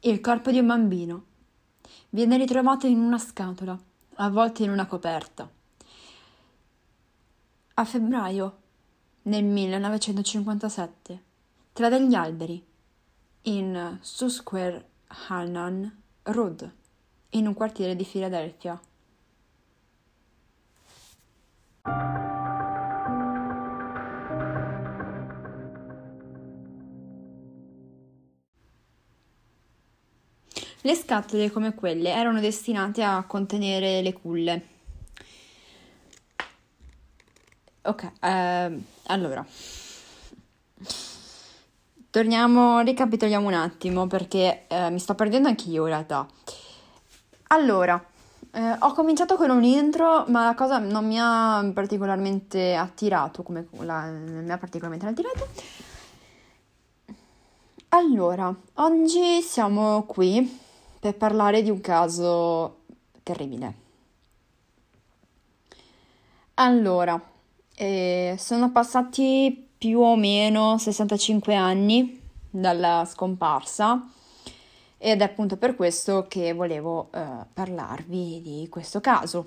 Il corpo di un bambino viene ritrovato in una scatola, avvolto in una coperta. A febbraio, nel 1957, tra degli alberi, in Susquehannan Road, in un quartiere di Filadelfia. Le scatole come quelle erano destinate a contenere le culle. Ok, eh, allora. Torniamo, ricapitoliamo un attimo perché eh, mi sto perdendo anch'io in realtà. Allora, eh, ho cominciato con un intro, ma la cosa non mi ha particolarmente attirato, come la, non mi ha particolarmente attirato. Allora, oggi siamo qui per parlare di un caso terribile. Allora, eh, sono passati più o meno 65 anni dalla scomparsa ed è appunto per questo che volevo eh, parlarvi di questo caso.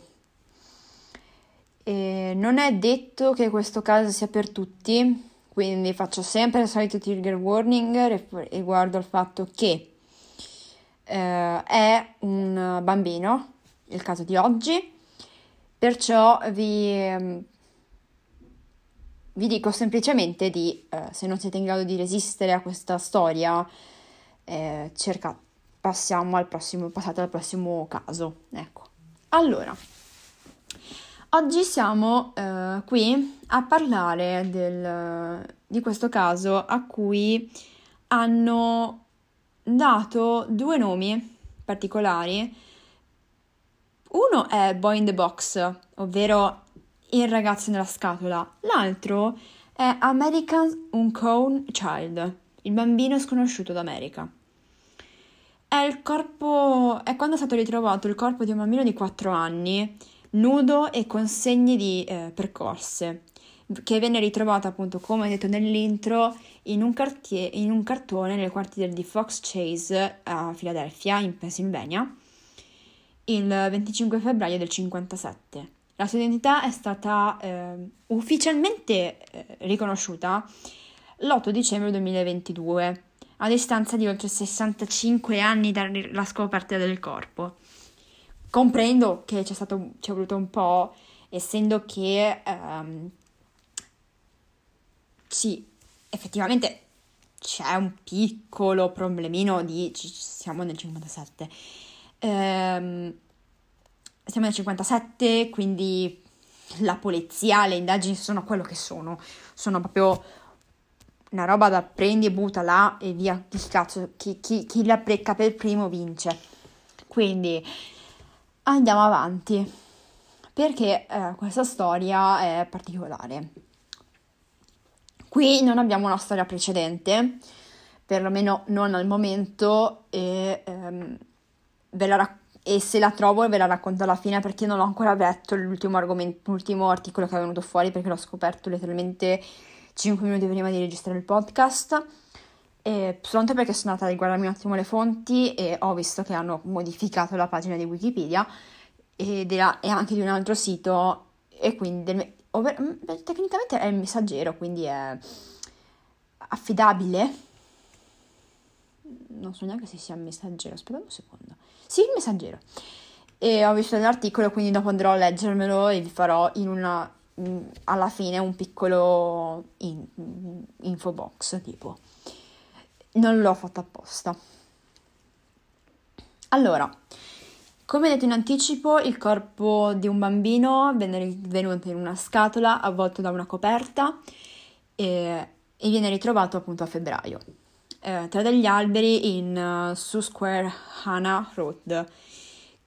E non è detto che questo caso sia per tutti, quindi faccio sempre il solito trigger warning riguardo al fatto che eh, è un bambino, il caso di oggi, perciò vi, ehm, vi dico semplicemente di, eh, se non siete in grado di resistere a questa storia, eh, cerca, passiamo al prossimo, passate al prossimo caso. Ecco. Allora, oggi siamo eh, qui a parlare del, di questo caso a cui hanno dato due nomi particolari. Uno è Boy in the Box, ovvero il ragazzo nella scatola. L'altro è American Unknown Child, il bambino sconosciuto d'America. È il corpo. è quando è stato ritrovato il corpo di un bambino di 4 anni, nudo e con segni di eh, percorse che venne ritrovata appunto come detto nell'intro in un, cartier, in un cartone nel quartiere di Fox Chase a Filadelfia in Pennsylvania il 25 febbraio del 57. La sua identità è stata eh, ufficialmente eh, riconosciuta l'8 dicembre 2022 a distanza di oltre 65 anni dalla scoperta del corpo. Comprendo che c'è, stato, c'è voluto un po', essendo che ehm, sì, effettivamente c'è un piccolo problemino di... siamo nel 57. Ehm, siamo nel 57, quindi la polizia, le indagini sono quello che sono. Sono proprio una roba da prendi e butta là e via. Chi cazzo, chi, chi, chi la precca per primo vince. Quindi andiamo avanti. Perché eh, questa storia è particolare. Qui non abbiamo una storia precedente, perlomeno non al momento, e, ehm, rac- e se la trovo ve la racconto alla fine perché non ho ancora letto l'ultimo, l'ultimo articolo che è venuto fuori perché l'ho scoperto letteralmente 5 minuti prima di registrare il podcast. E soltanto perché sono andata a riguardarmi un attimo le fonti e ho visto che hanno modificato la pagina di Wikipedia e, della, e anche di un altro sito e quindi del, over, mm, tecnicamente è il messaggero, quindi è affidabile. Non so neanche se sia il messaggero, aspetta un secondo. Sì, il messaggero. E ho visto l'articolo, quindi dopo andrò a leggermelo e vi farò in una mm, alla fine un piccolo in, info box tipo non l'ho fatto apposta allora come detto in anticipo, il corpo di un bambino venne rinvenuto in una scatola avvolto da una coperta e, e viene ritrovato appunto a febbraio, eh, tra degli alberi in uh, Susquehanna Road,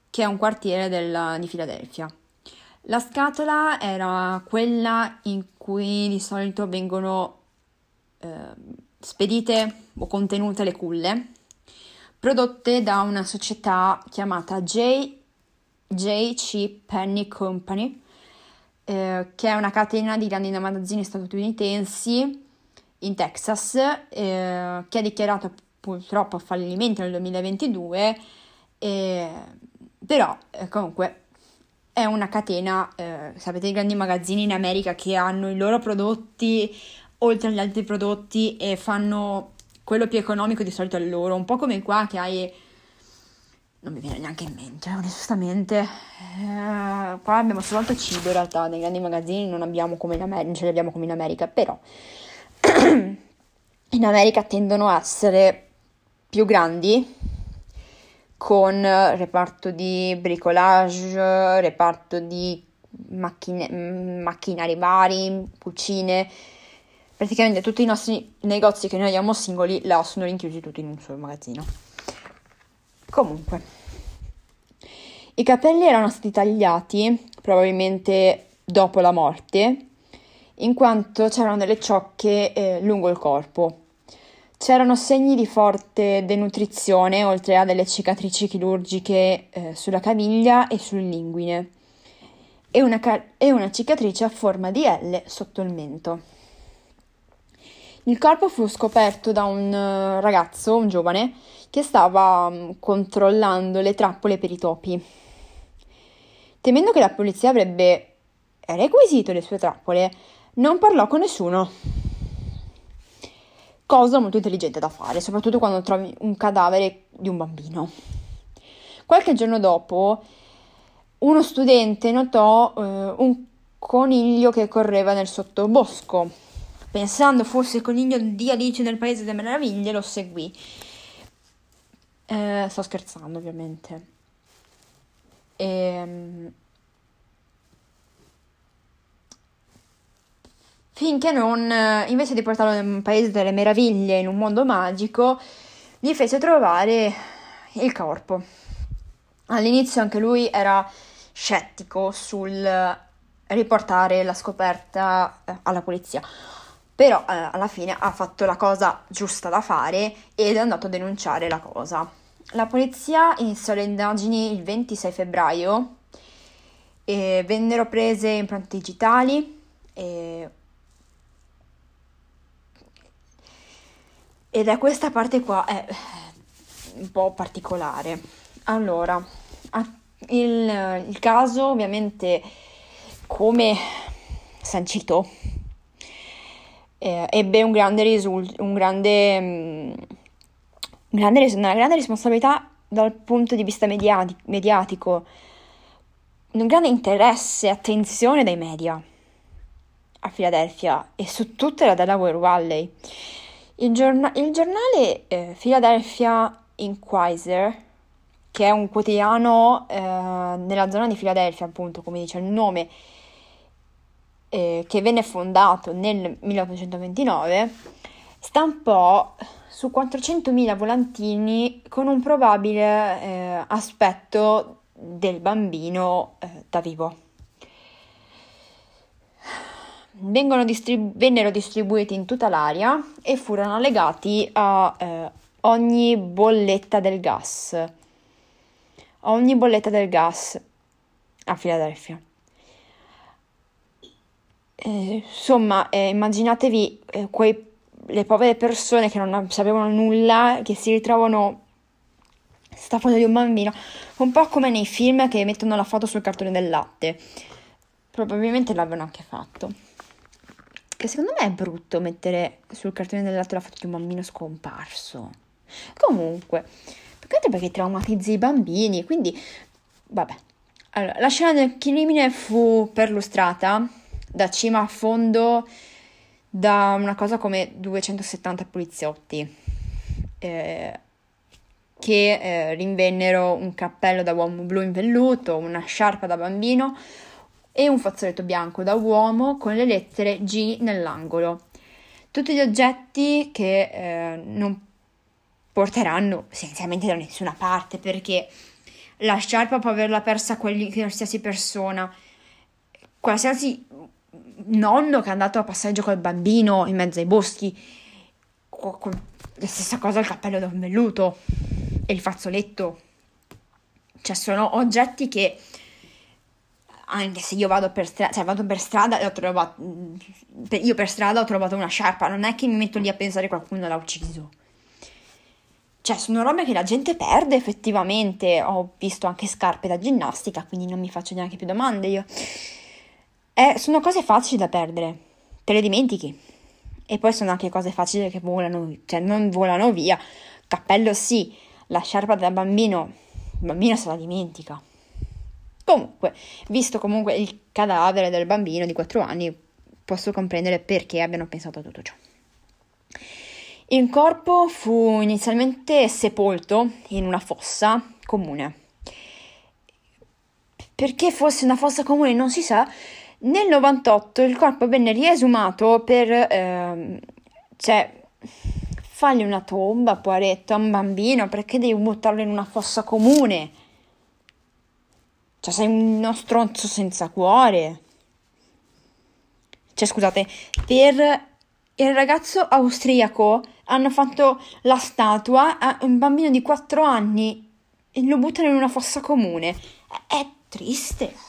che è un quartiere del, di Filadelfia. La scatola era quella in cui di solito vengono eh, spedite o contenute le culle prodotte da una società chiamata J. J.C. Penny Company, eh, che è una catena di grandi magazzini statunitensi in Texas, eh, che ha dichiarato purtroppo fallimento nel 2022, e, però eh, comunque è una catena, eh, sapete, i grandi magazzini in America che hanno i loro prodotti oltre agli altri prodotti e fanno quello più economico di solito è loro, un po' come qua che hai non mi viene neanche in mente, onestamente. Eh, qua abbiamo soltanto cibo in realtà, nei grandi magazzini non abbiamo come in America, non ce li abbiamo come in America, però in America tendono a essere più grandi con reparto di bricolage, reparto di macchine, macchinari vari, cucine. Praticamente tutti i nostri negozi che noi abbiamo singoli là sono rinchiusi tutti in un solo magazzino. Comunque, i capelli erano stati tagliati probabilmente dopo la morte, in quanto c'erano delle ciocche eh, lungo il corpo. C'erano segni di forte denutrizione, oltre a delle cicatrici chirurgiche eh, sulla caviglia e sul linguine, e una, ca- e una cicatrice a forma di L sotto il mento. Il corpo fu scoperto da un uh, ragazzo, un giovane, che stava um, controllando le trappole per i topi. Temendo che la polizia avrebbe requisito le sue trappole, non parlò con nessuno. Cosa molto intelligente da fare, soprattutto quando trovi un cadavere di un bambino. Qualche giorno dopo, uno studente notò eh, un coniglio che correva nel sottobosco. Pensando fosse il coniglio di Alice nel Paese delle Meraviglie, lo seguì eh, sto scherzando, ovviamente. E, ehm, finché non, invece di portarlo un paese delle meraviglie, in un mondo magico, gli fece trovare il corpo. All'inizio anche lui era scettico sul riportare la scoperta eh, alla polizia. Però eh, alla fine ha fatto la cosa giusta da fare ed è andato a denunciare la cosa. La polizia iniziò le indagini il 26 febbraio e vennero prese impronte digitali e... ed è questa parte qua è un po' particolare. Allora, il, il caso ovviamente come sancito eh, ebbe un grande risultato, un grande, um, grande, una grande responsabilità dal punto di vista mediati- mediatico, un grande interesse e attenzione dai media a Filadelfia e su tutta la Delaware Valley. Il, giorna- il giornale eh, Philadelphia Inquirer, che è un quotidiano eh, nella zona di Filadelfia, appunto, come dice il nome, eh, che venne fondato nel 1829, stampò su 400.000 volantini con un probabile eh, aspetto del bambino eh, da vivo. Distribu- vennero distribuiti in tutta l'area e furono legati a eh, ogni bolletta del gas. Ogni bolletta del gas a Filadelfia. Eh, insomma, eh, immaginatevi eh, quei, le povere persone che non sapevano nulla, che si ritrovano sta foto di un bambino, un po' come nei film che mettono la foto sul cartone del latte. Probabilmente l'avevano anche fatto. Che secondo me è brutto mettere sul cartone del latte la foto di un bambino scomparso. Comunque, perché perché traumatizzi i bambini, quindi vabbè. Allora, la scena del crimine fu perlustrata da cima a fondo da una cosa come 270 poliziotti eh, che eh, rinvennero un cappello da uomo blu in velluto, una sciarpa da bambino e un fazzoletto bianco da uomo con le lettere G nell'angolo. Tutti gli oggetti che eh, non porteranno essenzialmente da nessuna parte perché la sciarpa può averla persa qualsiasi persona, qualsiasi nonno che è andato a passeggio col bambino in mezzo ai boschi, con la stessa cosa il cappello da velluto e il fazzoletto. Cioè sono oggetti che anche se io vado per strada, cioè vado per strada e ho trovato, io per strada ho trovato una sciarpa, non è che mi metto lì a pensare qualcuno l'ha ucciso. cioè, sono robe che la gente perde effettivamente. Ho visto anche scarpe da ginnastica, quindi non mi faccio neanche più domande io. Eh, sono cose facili da perdere, te le dimentichi. E poi sono anche cose facili che volano, cioè non volano via. Cappello sì, la sciarpa da bambino, il bambino se la dimentica. Comunque, visto comunque il cadavere del bambino di 4 anni, posso comprendere perché abbiano pensato a tutto ciò. Il corpo fu inizialmente sepolto in una fossa comune. Perché fosse una fossa comune non si sa. Nel 98 il corpo venne riesumato per... Eh, cioè, fargli una tomba, poveretto, a un bambino, perché devi buttarlo in una fossa comune? Cioè, sei uno stronzo senza cuore. Cioè, scusate, per il ragazzo austriaco hanno fatto la statua a un bambino di 4 anni e lo buttano in una fossa comune. È, è triste.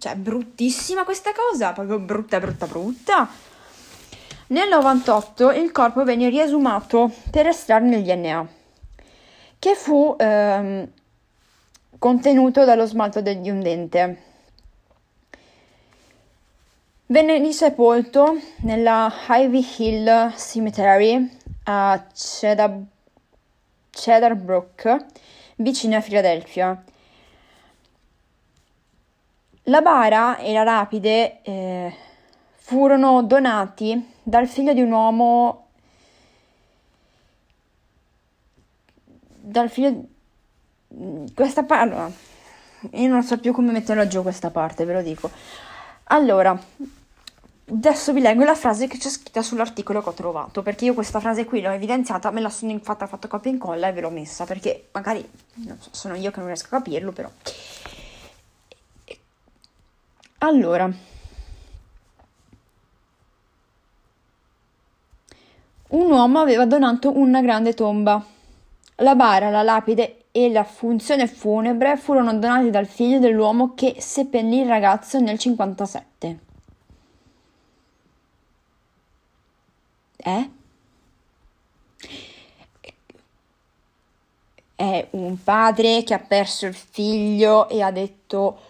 Cioè, bruttissima questa cosa, proprio brutta, brutta, brutta. Nel 98 il corpo venne riesumato per estrarne il DNA, che fu ehm, contenuto dallo smalto di un dente. Venne risepolto nella Ivy Hill Cemetery a Cedar, Cedar Brook, vicino a Filadelfia. La bara e la lapide eh, furono donati dal figlio di un uomo dal figlio questa parte io non so più come metterla giù questa parte ve lo dico allora Adesso vi leggo la frase che c'è scritta sull'articolo che ho trovato, perché io questa frase qui l'ho evidenziata, me la sono fatta, fatto copia e incolla e ve l'ho messa, perché magari so, sono io che non riesco a capirlo, però. Allora, un uomo aveva donato una grande tomba. La bara, la lapide e la funzione funebre furono donati dal figlio dell'uomo che seppellì il ragazzo nel 57. è? È un padre che ha perso il figlio e ha detto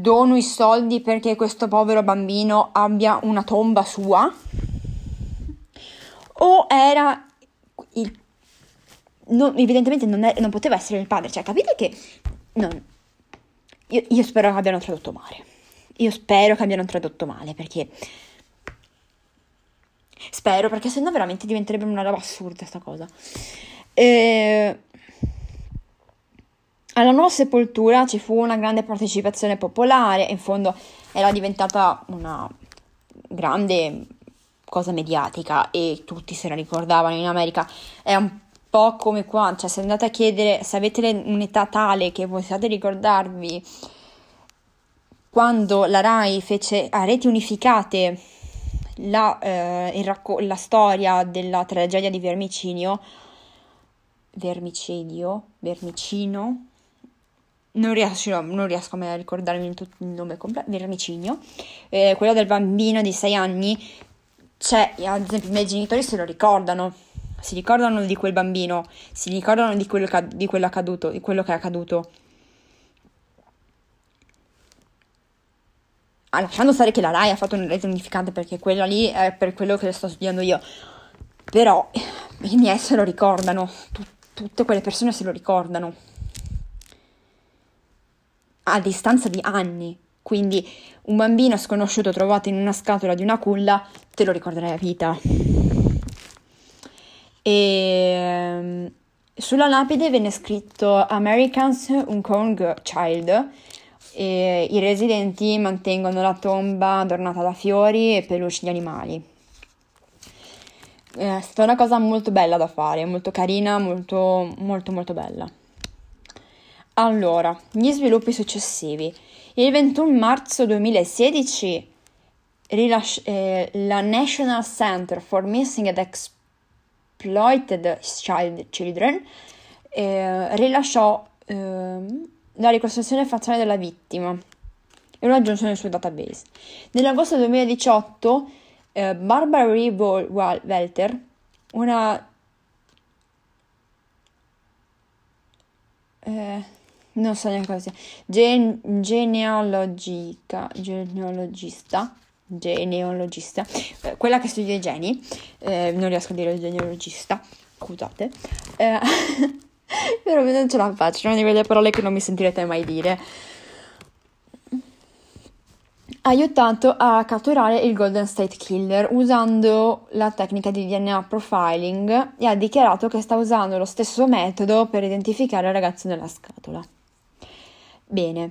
dono i soldi perché questo povero bambino abbia una tomba sua? O era il... Non, evidentemente non, è, non, poteva essere il padre, cioè capite che... Non, io, io spero che abbiano tradotto male. Io spero che abbiano tradotto male perché Spero, perché sennò veramente diventerebbe una roba assurda questa cosa. E... Alla nuova sepoltura ci fu una grande partecipazione popolare, in fondo era diventata una grande cosa mediatica e tutti se la ricordavano in America. È un po' come qua, cioè se andate a chiedere, se avete un'età tale che possiate ricordarvi quando la RAI fece a reti unificate la, eh, racco- la storia della tragedia di Vermicinio, Vermicedio, Vermicino, non riesco, non riesco a ricordarmi il, il nome completo, Vermicinio, eh, quello del bambino di 6 anni, c'è, ad esempio i miei genitori se lo ricordano, si ricordano di quel bambino, si ricordano di quello, di quello accaduto, di quello che è accaduto. ah, lasciando stare che la RAI ha fatto una rete unificante perché quella lì è per quello che sto studiando io, però i miei se lo ricordano, Tut- tutte quelle persone se lo ricordano, a distanza di anni, quindi un bambino sconosciuto trovato in una scatola di una culla te lo ricorderai a vita. E ehm, sulla lapide venne scritto Americans Uncorn Child e i residenti mantengono la tomba adornata da fiori e peluche di animali. È stata una cosa molto bella da fare, molto carina, molto molto molto bella. Allora, gli sviluppi successivi. Il 21 marzo 2016 rilasci- eh, la National Center for Missing and Exploited Child Children eh, rilasciò eh, la ricostruzione facciale della vittima e lo aggiunge nel suo database. Nell'agosto 2018 eh, Barbara Reeve Welter, una eh, non so neanche cosa sia, Gen- genealogica, genealogista, genealogista, eh, quella che studia i geni, eh, non riesco a dire genealogista, scusate, eh, però non ce la faccio, una di parole che non mi sentirete mai dire. Aiutato a catturare il Golden State Killer usando la tecnica di DNA profiling e ha dichiarato che sta usando lo stesso metodo per identificare il ragazzo nella scatola. Bene,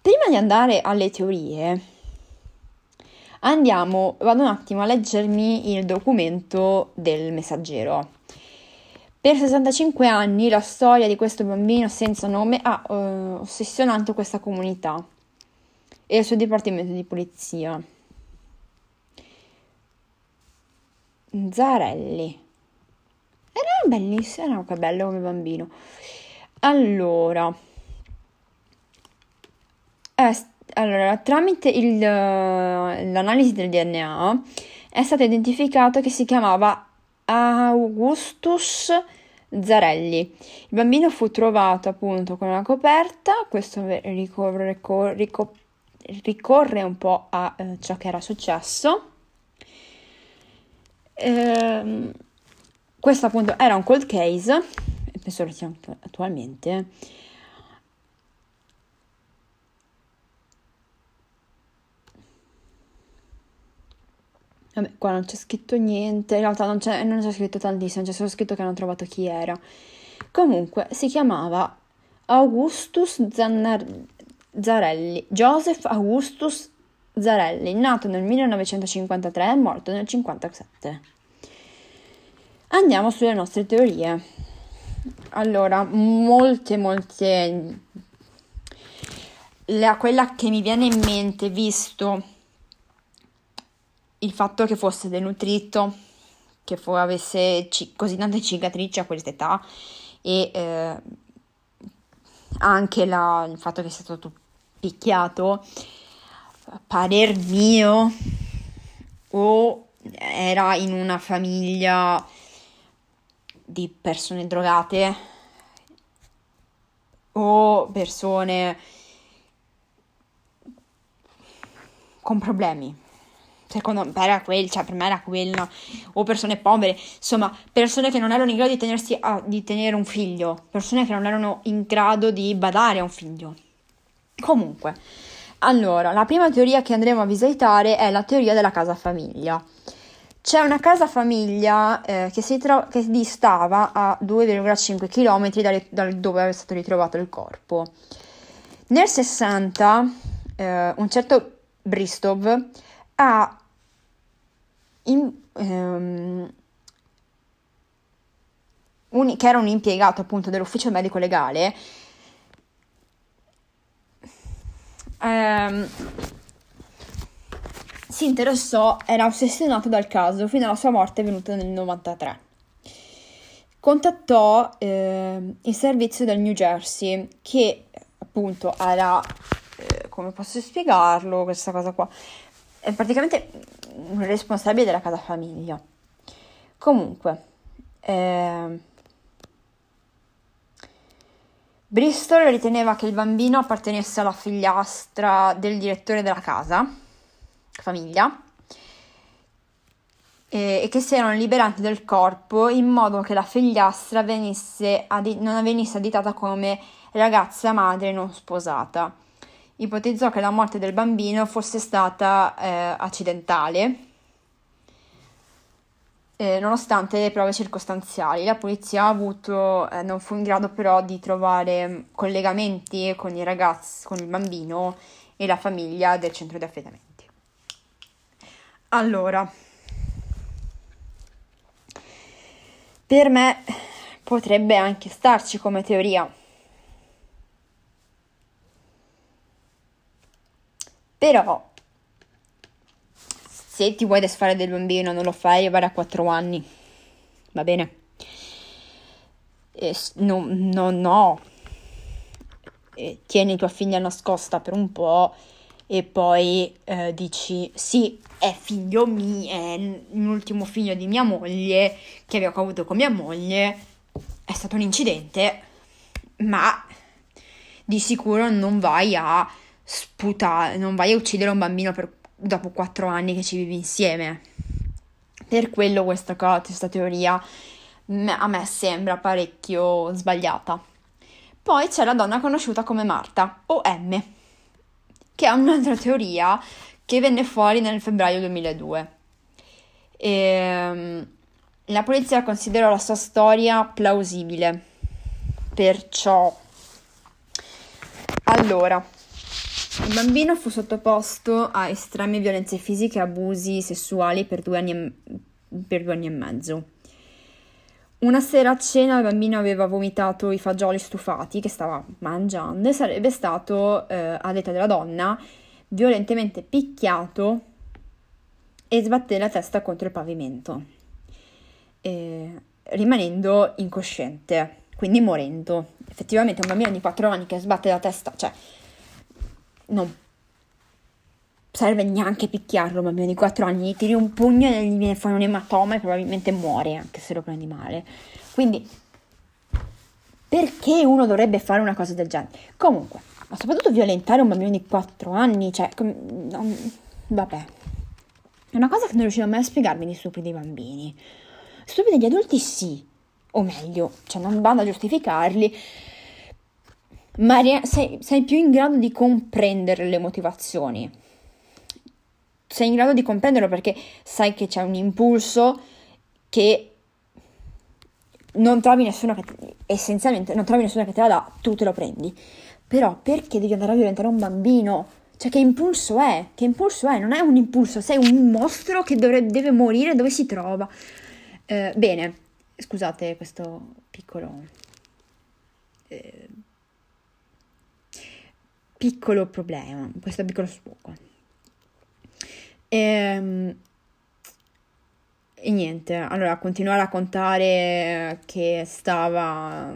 prima di andare alle teorie, andiamo, vado un attimo a leggermi il documento del messaggero. Per 65 anni la storia di questo bambino senza nome ha uh, ossessionato questa comunità e il suo dipartimento di polizia. Zarelli. Era bellissimo, era che bello come bambino. Allora, eh, allora tramite il, l'analisi del DNA è stato identificato che si chiamava Augustus Zarelli. Il bambino fu trovato appunto con una coperta, questo ricorre, ricorre, ricorre un po' a eh, ciò che era successo. Eh, questo appunto era un cold case, penso lo sia attualmente. Vabbè, qua non c'è scritto niente, in realtà non c'è, non c'è scritto tantissimo, c'è solo scritto che hanno trovato chi era. Comunque, si chiamava Augustus Zannar- Zarelli, Joseph Augustus Zarelli, nato nel 1953 e morto nel 1957. Andiamo sulle nostre teorie. Allora, molte, molte... La, quella che mi viene in mente, visto il fatto che fosse denutrito, che fu, avesse c- così tante cicatrici a quest'età e eh, anche la, il fatto che sia stato picchiato, parer mio, o era in una famiglia di persone drogate o persone con problemi. Secondo me era quel, cioè per me era quello, o persone povere, insomma, persone che non erano in grado di, tenersi a, di tenere un figlio, persone che non erano in grado di badare a un figlio. Comunque, allora, la prima teoria che andremo a visitare è la teoria della casa famiglia. C'è una casa famiglia eh, che, si tro- che distava a 2,5 km da, da dove è stato ritrovato il corpo. Nel 60 eh, un certo Bristov ha in, ehm, un, che era un impiegato appunto dell'ufficio medico legale ehm, si interessò, era ossessionato dal caso fino alla sua morte venuta nel 93. Contattò eh, il servizio del New Jersey che appunto era, eh, come posso spiegarlo questa cosa qua, è praticamente un responsabile della casa famiglia. Comunque, eh, Bristol riteneva che il bambino appartenesse alla figliastra del direttore della casa, famiglia, e, che si erano liberati del corpo in modo che la figliastra venisse adi- non venisse additata come ragazza madre non sposata. Ipotizzò che la morte del bambino fosse stata eh, accidentale eh, nonostante le prove circostanziali. La polizia avuto, eh, non fu in grado però di trovare mm, collegamenti con i ragazzi, con il bambino e la famiglia del centro di affidamenti. Allora, per me potrebbe anche starci come teoria. Però se ti vuoi desfare del bambino non lo fai arrivare a 4 anni, va bene? E, no, no, no. E, tieni tua figlia nascosta per un po' e poi eh, dici sì, è figlio mio, è l'ultimo figlio di mia moglie che avevo avuto con mia moglie, è stato un incidente, ma di sicuro non vai a sputare, non vai a uccidere un bambino per, dopo quattro anni che ci vivi insieme. Per quello questa, questa teoria a me sembra parecchio sbagliata. Poi c'è la donna conosciuta come Marta, o M, che è un'altra teoria che venne fuori nel febbraio 2002. E, ehm, la polizia considerò la sua storia plausibile, perciò... Allora, il bambino fu sottoposto a estreme violenze fisiche e abusi sessuali per due anni e, per due anni e mezzo. Una sera a cena il bambino aveva vomitato i fagioli stufati che stava mangiando e sarebbe stato, eh, a detta della donna, violentemente picchiato e sbatté la testa contro il pavimento, eh, rimanendo incosciente, quindi morendo. Effettivamente un bambino di 4 anni che sbatte la testa, cioè non serve neanche picchiarlo, un bambino di 4 anni, gli tiri un pugno e gli viene fuori un ematoma e probabilmente muore anche se lo prendi male. Quindi perché uno dovrebbe fare una cosa del genere? Comunque, ma soprattutto violentare un bambino di 4 anni, cioè, non, vabbè. È una cosa che non riuscivo mai a spiegarmi di stupidi bambini. Stupidi degli adulti sì, o meglio, cioè non vado a giustificarli, ma sei, sei più in grado di comprendere le motivazioni. Sei in grado di comprenderlo perché sai che c'è un impulso che non trovi nessuno che essenzialmente non trovi nessuno che te la dà, tu te lo prendi. Però perché devi andare a violentare un bambino? Cioè che impulso è? Che impulso è? Non è un impulso, sei un mostro che dovrebbe, deve morire dove si trova. Eh, bene, scusate questo piccolo eh, piccolo problema, questo piccolo sfogo. E, ehm, e niente, allora continuo a raccontare che stava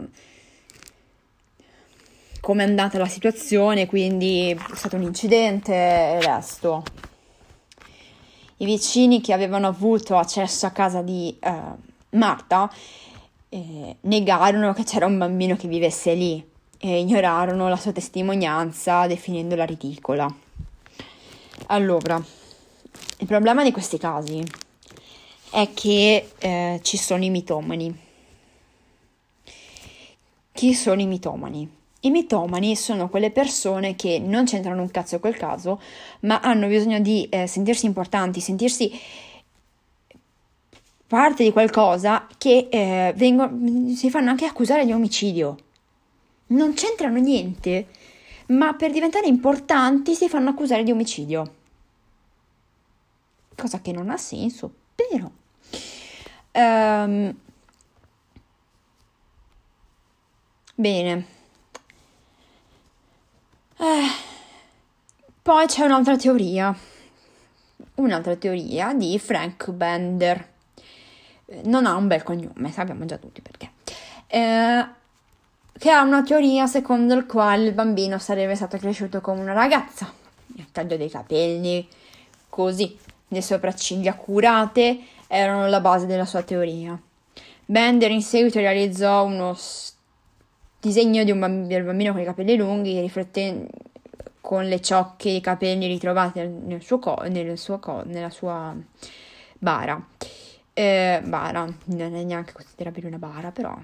come è andata la situazione, quindi è stato un incidente e resto. I vicini che avevano avuto accesso a casa di eh, Marta eh, negarono che c'era un bambino che vivesse lì e ignorarono la sua testimonianza definendola ridicola. Allora, il problema di questi casi è che eh, ci sono i mitomani. Chi sono i mitomani? I mitomani sono quelle persone che non c'entrano un cazzo quel caso, ma hanno bisogno di eh, sentirsi importanti, sentirsi parte di qualcosa che eh, vengono, si fanno anche accusare di omicidio non c'entrano niente, ma per diventare importanti si fanno accusare di omicidio. Cosa che non ha senso, però. Um, bene. Eh, poi c'è un'altra teoria. Un'altra teoria di Frank Bender. Non ha un bel cognome, sappiamo già tutti perché. Eh, che ha una teoria secondo la quale il bambino sarebbe stato cresciuto come una ragazza, il taglio dei capelli, così, le sopracciglia curate erano la base della sua teoria. Bender in seguito realizzò uno s- disegno di un bambino, del bambino con i capelli lunghi, riflettendo con le ciocche di capelli ritrovate nel suo co- nel suo co- nella sua bara. Eh, bara, non è neanche considerabile una bara, però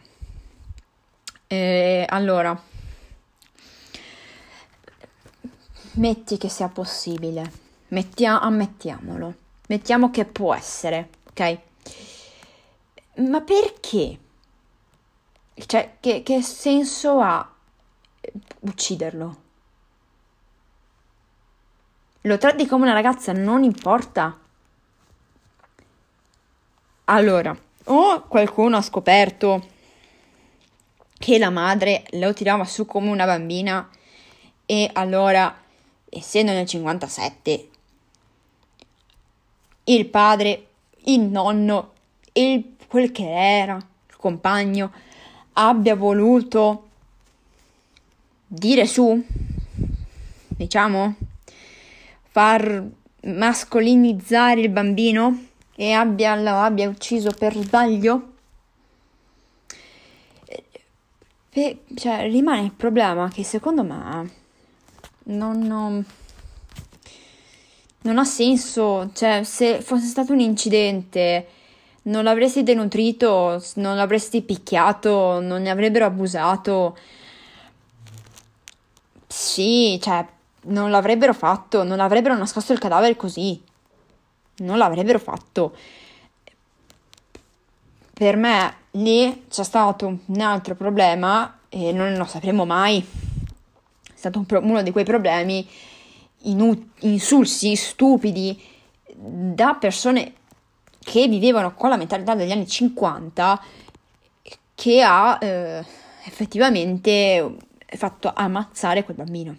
eh, allora, metti che sia possibile, Mettia- ammettiamolo, mettiamo che può essere, ok? Ma perché? Cioè, che, che senso ha ucciderlo? Lo tratti come una ragazza, non importa. Allora, o qualcuno ha scoperto che la madre lo tirava su come una bambina e allora, essendo nel 57, il padre, il nonno, il, quel che era, il compagno, abbia voluto dire su, diciamo, far mascolinizzare il bambino e abbia, lo abbia ucciso per sbaglio? Pe- cioè, rimane il problema che secondo me non, non, non ha senso. Cioè, se fosse stato un incidente, non l'avresti denutrito, non l'avresti picchiato, non ne avrebbero abusato. Sì, cioè, non l'avrebbero fatto, non avrebbero nascosto il cadavere così. Non l'avrebbero fatto. Per me lì c'è stato un altro problema e non lo sapremo mai. È stato un pro- uno di quei problemi inu- insulsi, stupidi, da persone che vivevano con la mentalità degli anni 50 che ha eh, effettivamente fatto ammazzare quel bambino.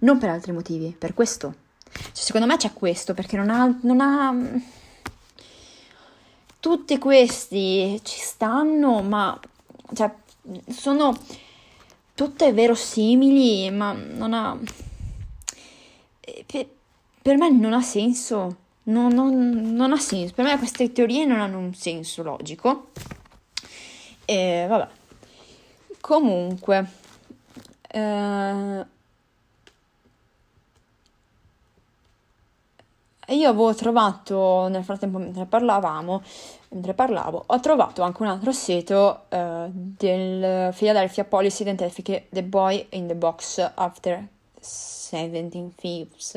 Non per altri motivi, per questo. Cioè, secondo me c'è questo, perché non ha, non ha... Tutti questi ci stanno, ma cioè, sono tutte verosimili, ma non ha... Per, per me non ha senso. Non, non, non, ha senso. Per me queste teorie non hanno un senso logico. E vabbè. Comunque, eh, io avevo trovato, nel frattempo mentre parlavamo, mentre parlavo, ho trovato anche un altro sito eh, del Philadelphia Police Identificate the Boy in the Box After 17 Thieves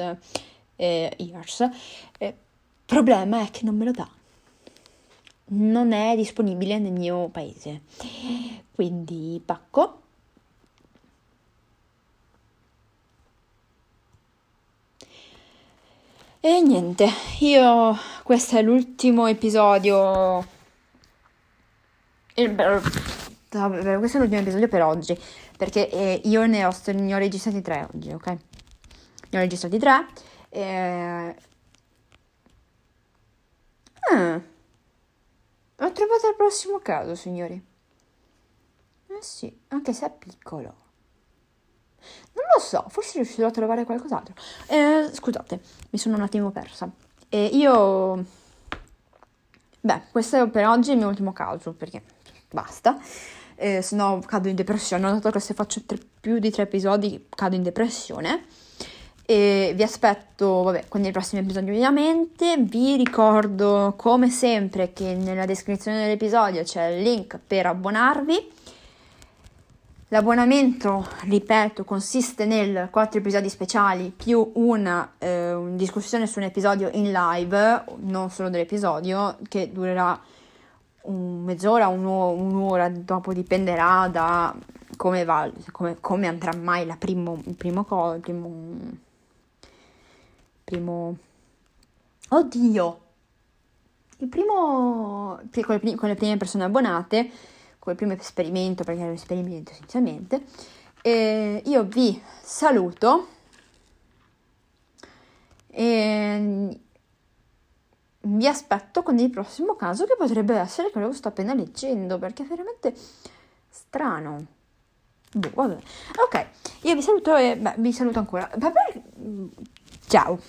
eh, Years. Eh, problema è che non me lo dà. Non è disponibile nel mio paese. Quindi pacco. E niente, io questo è l'ultimo episodio. Il, questo è l'ultimo episodio per oggi, perché eh, io ne ho, ne ho, registrati tre oggi, ok? Ne ho registrati tre. Eh... Ah. Ho trovato il prossimo caso, signori. Eh sì, anche se è piccolo. Non lo so, forse riuscirò a trovare qualcos'altro. Eh, scusate, mi sono un attimo persa. Eh, io... Beh, questo è per oggi il mio ultimo caso, perché basta. Eh, se no cado in depressione. Ho notato che se faccio tre, più di tre episodi cado in depressione. E vi aspetto, vabbè, con il prossimo episodio ovviamente. Vi ricordo, come sempre, che nella descrizione dell'episodio c'è il link per abbonarvi L'abbonamento, ripeto, consiste nel 4 episodi speciali più una, eh, discussione su un episodio in live, non solo dell'episodio, che durerà un mezz'ora, un, un'ora, dopo dipenderà da come, va, come, come andrà mai la primo, il primo call, il primo, primo... Oddio! Il primo... con le prime persone abbonate come primo esperimento, perché era un esperimento essenzialmente. E io vi saluto e vi aspetto con il prossimo caso che potrebbe essere quello che sto appena leggendo, perché è veramente strano. Boh, vabbè. Ok, io vi saluto e beh, vi saluto ancora. Vabbè, ciao.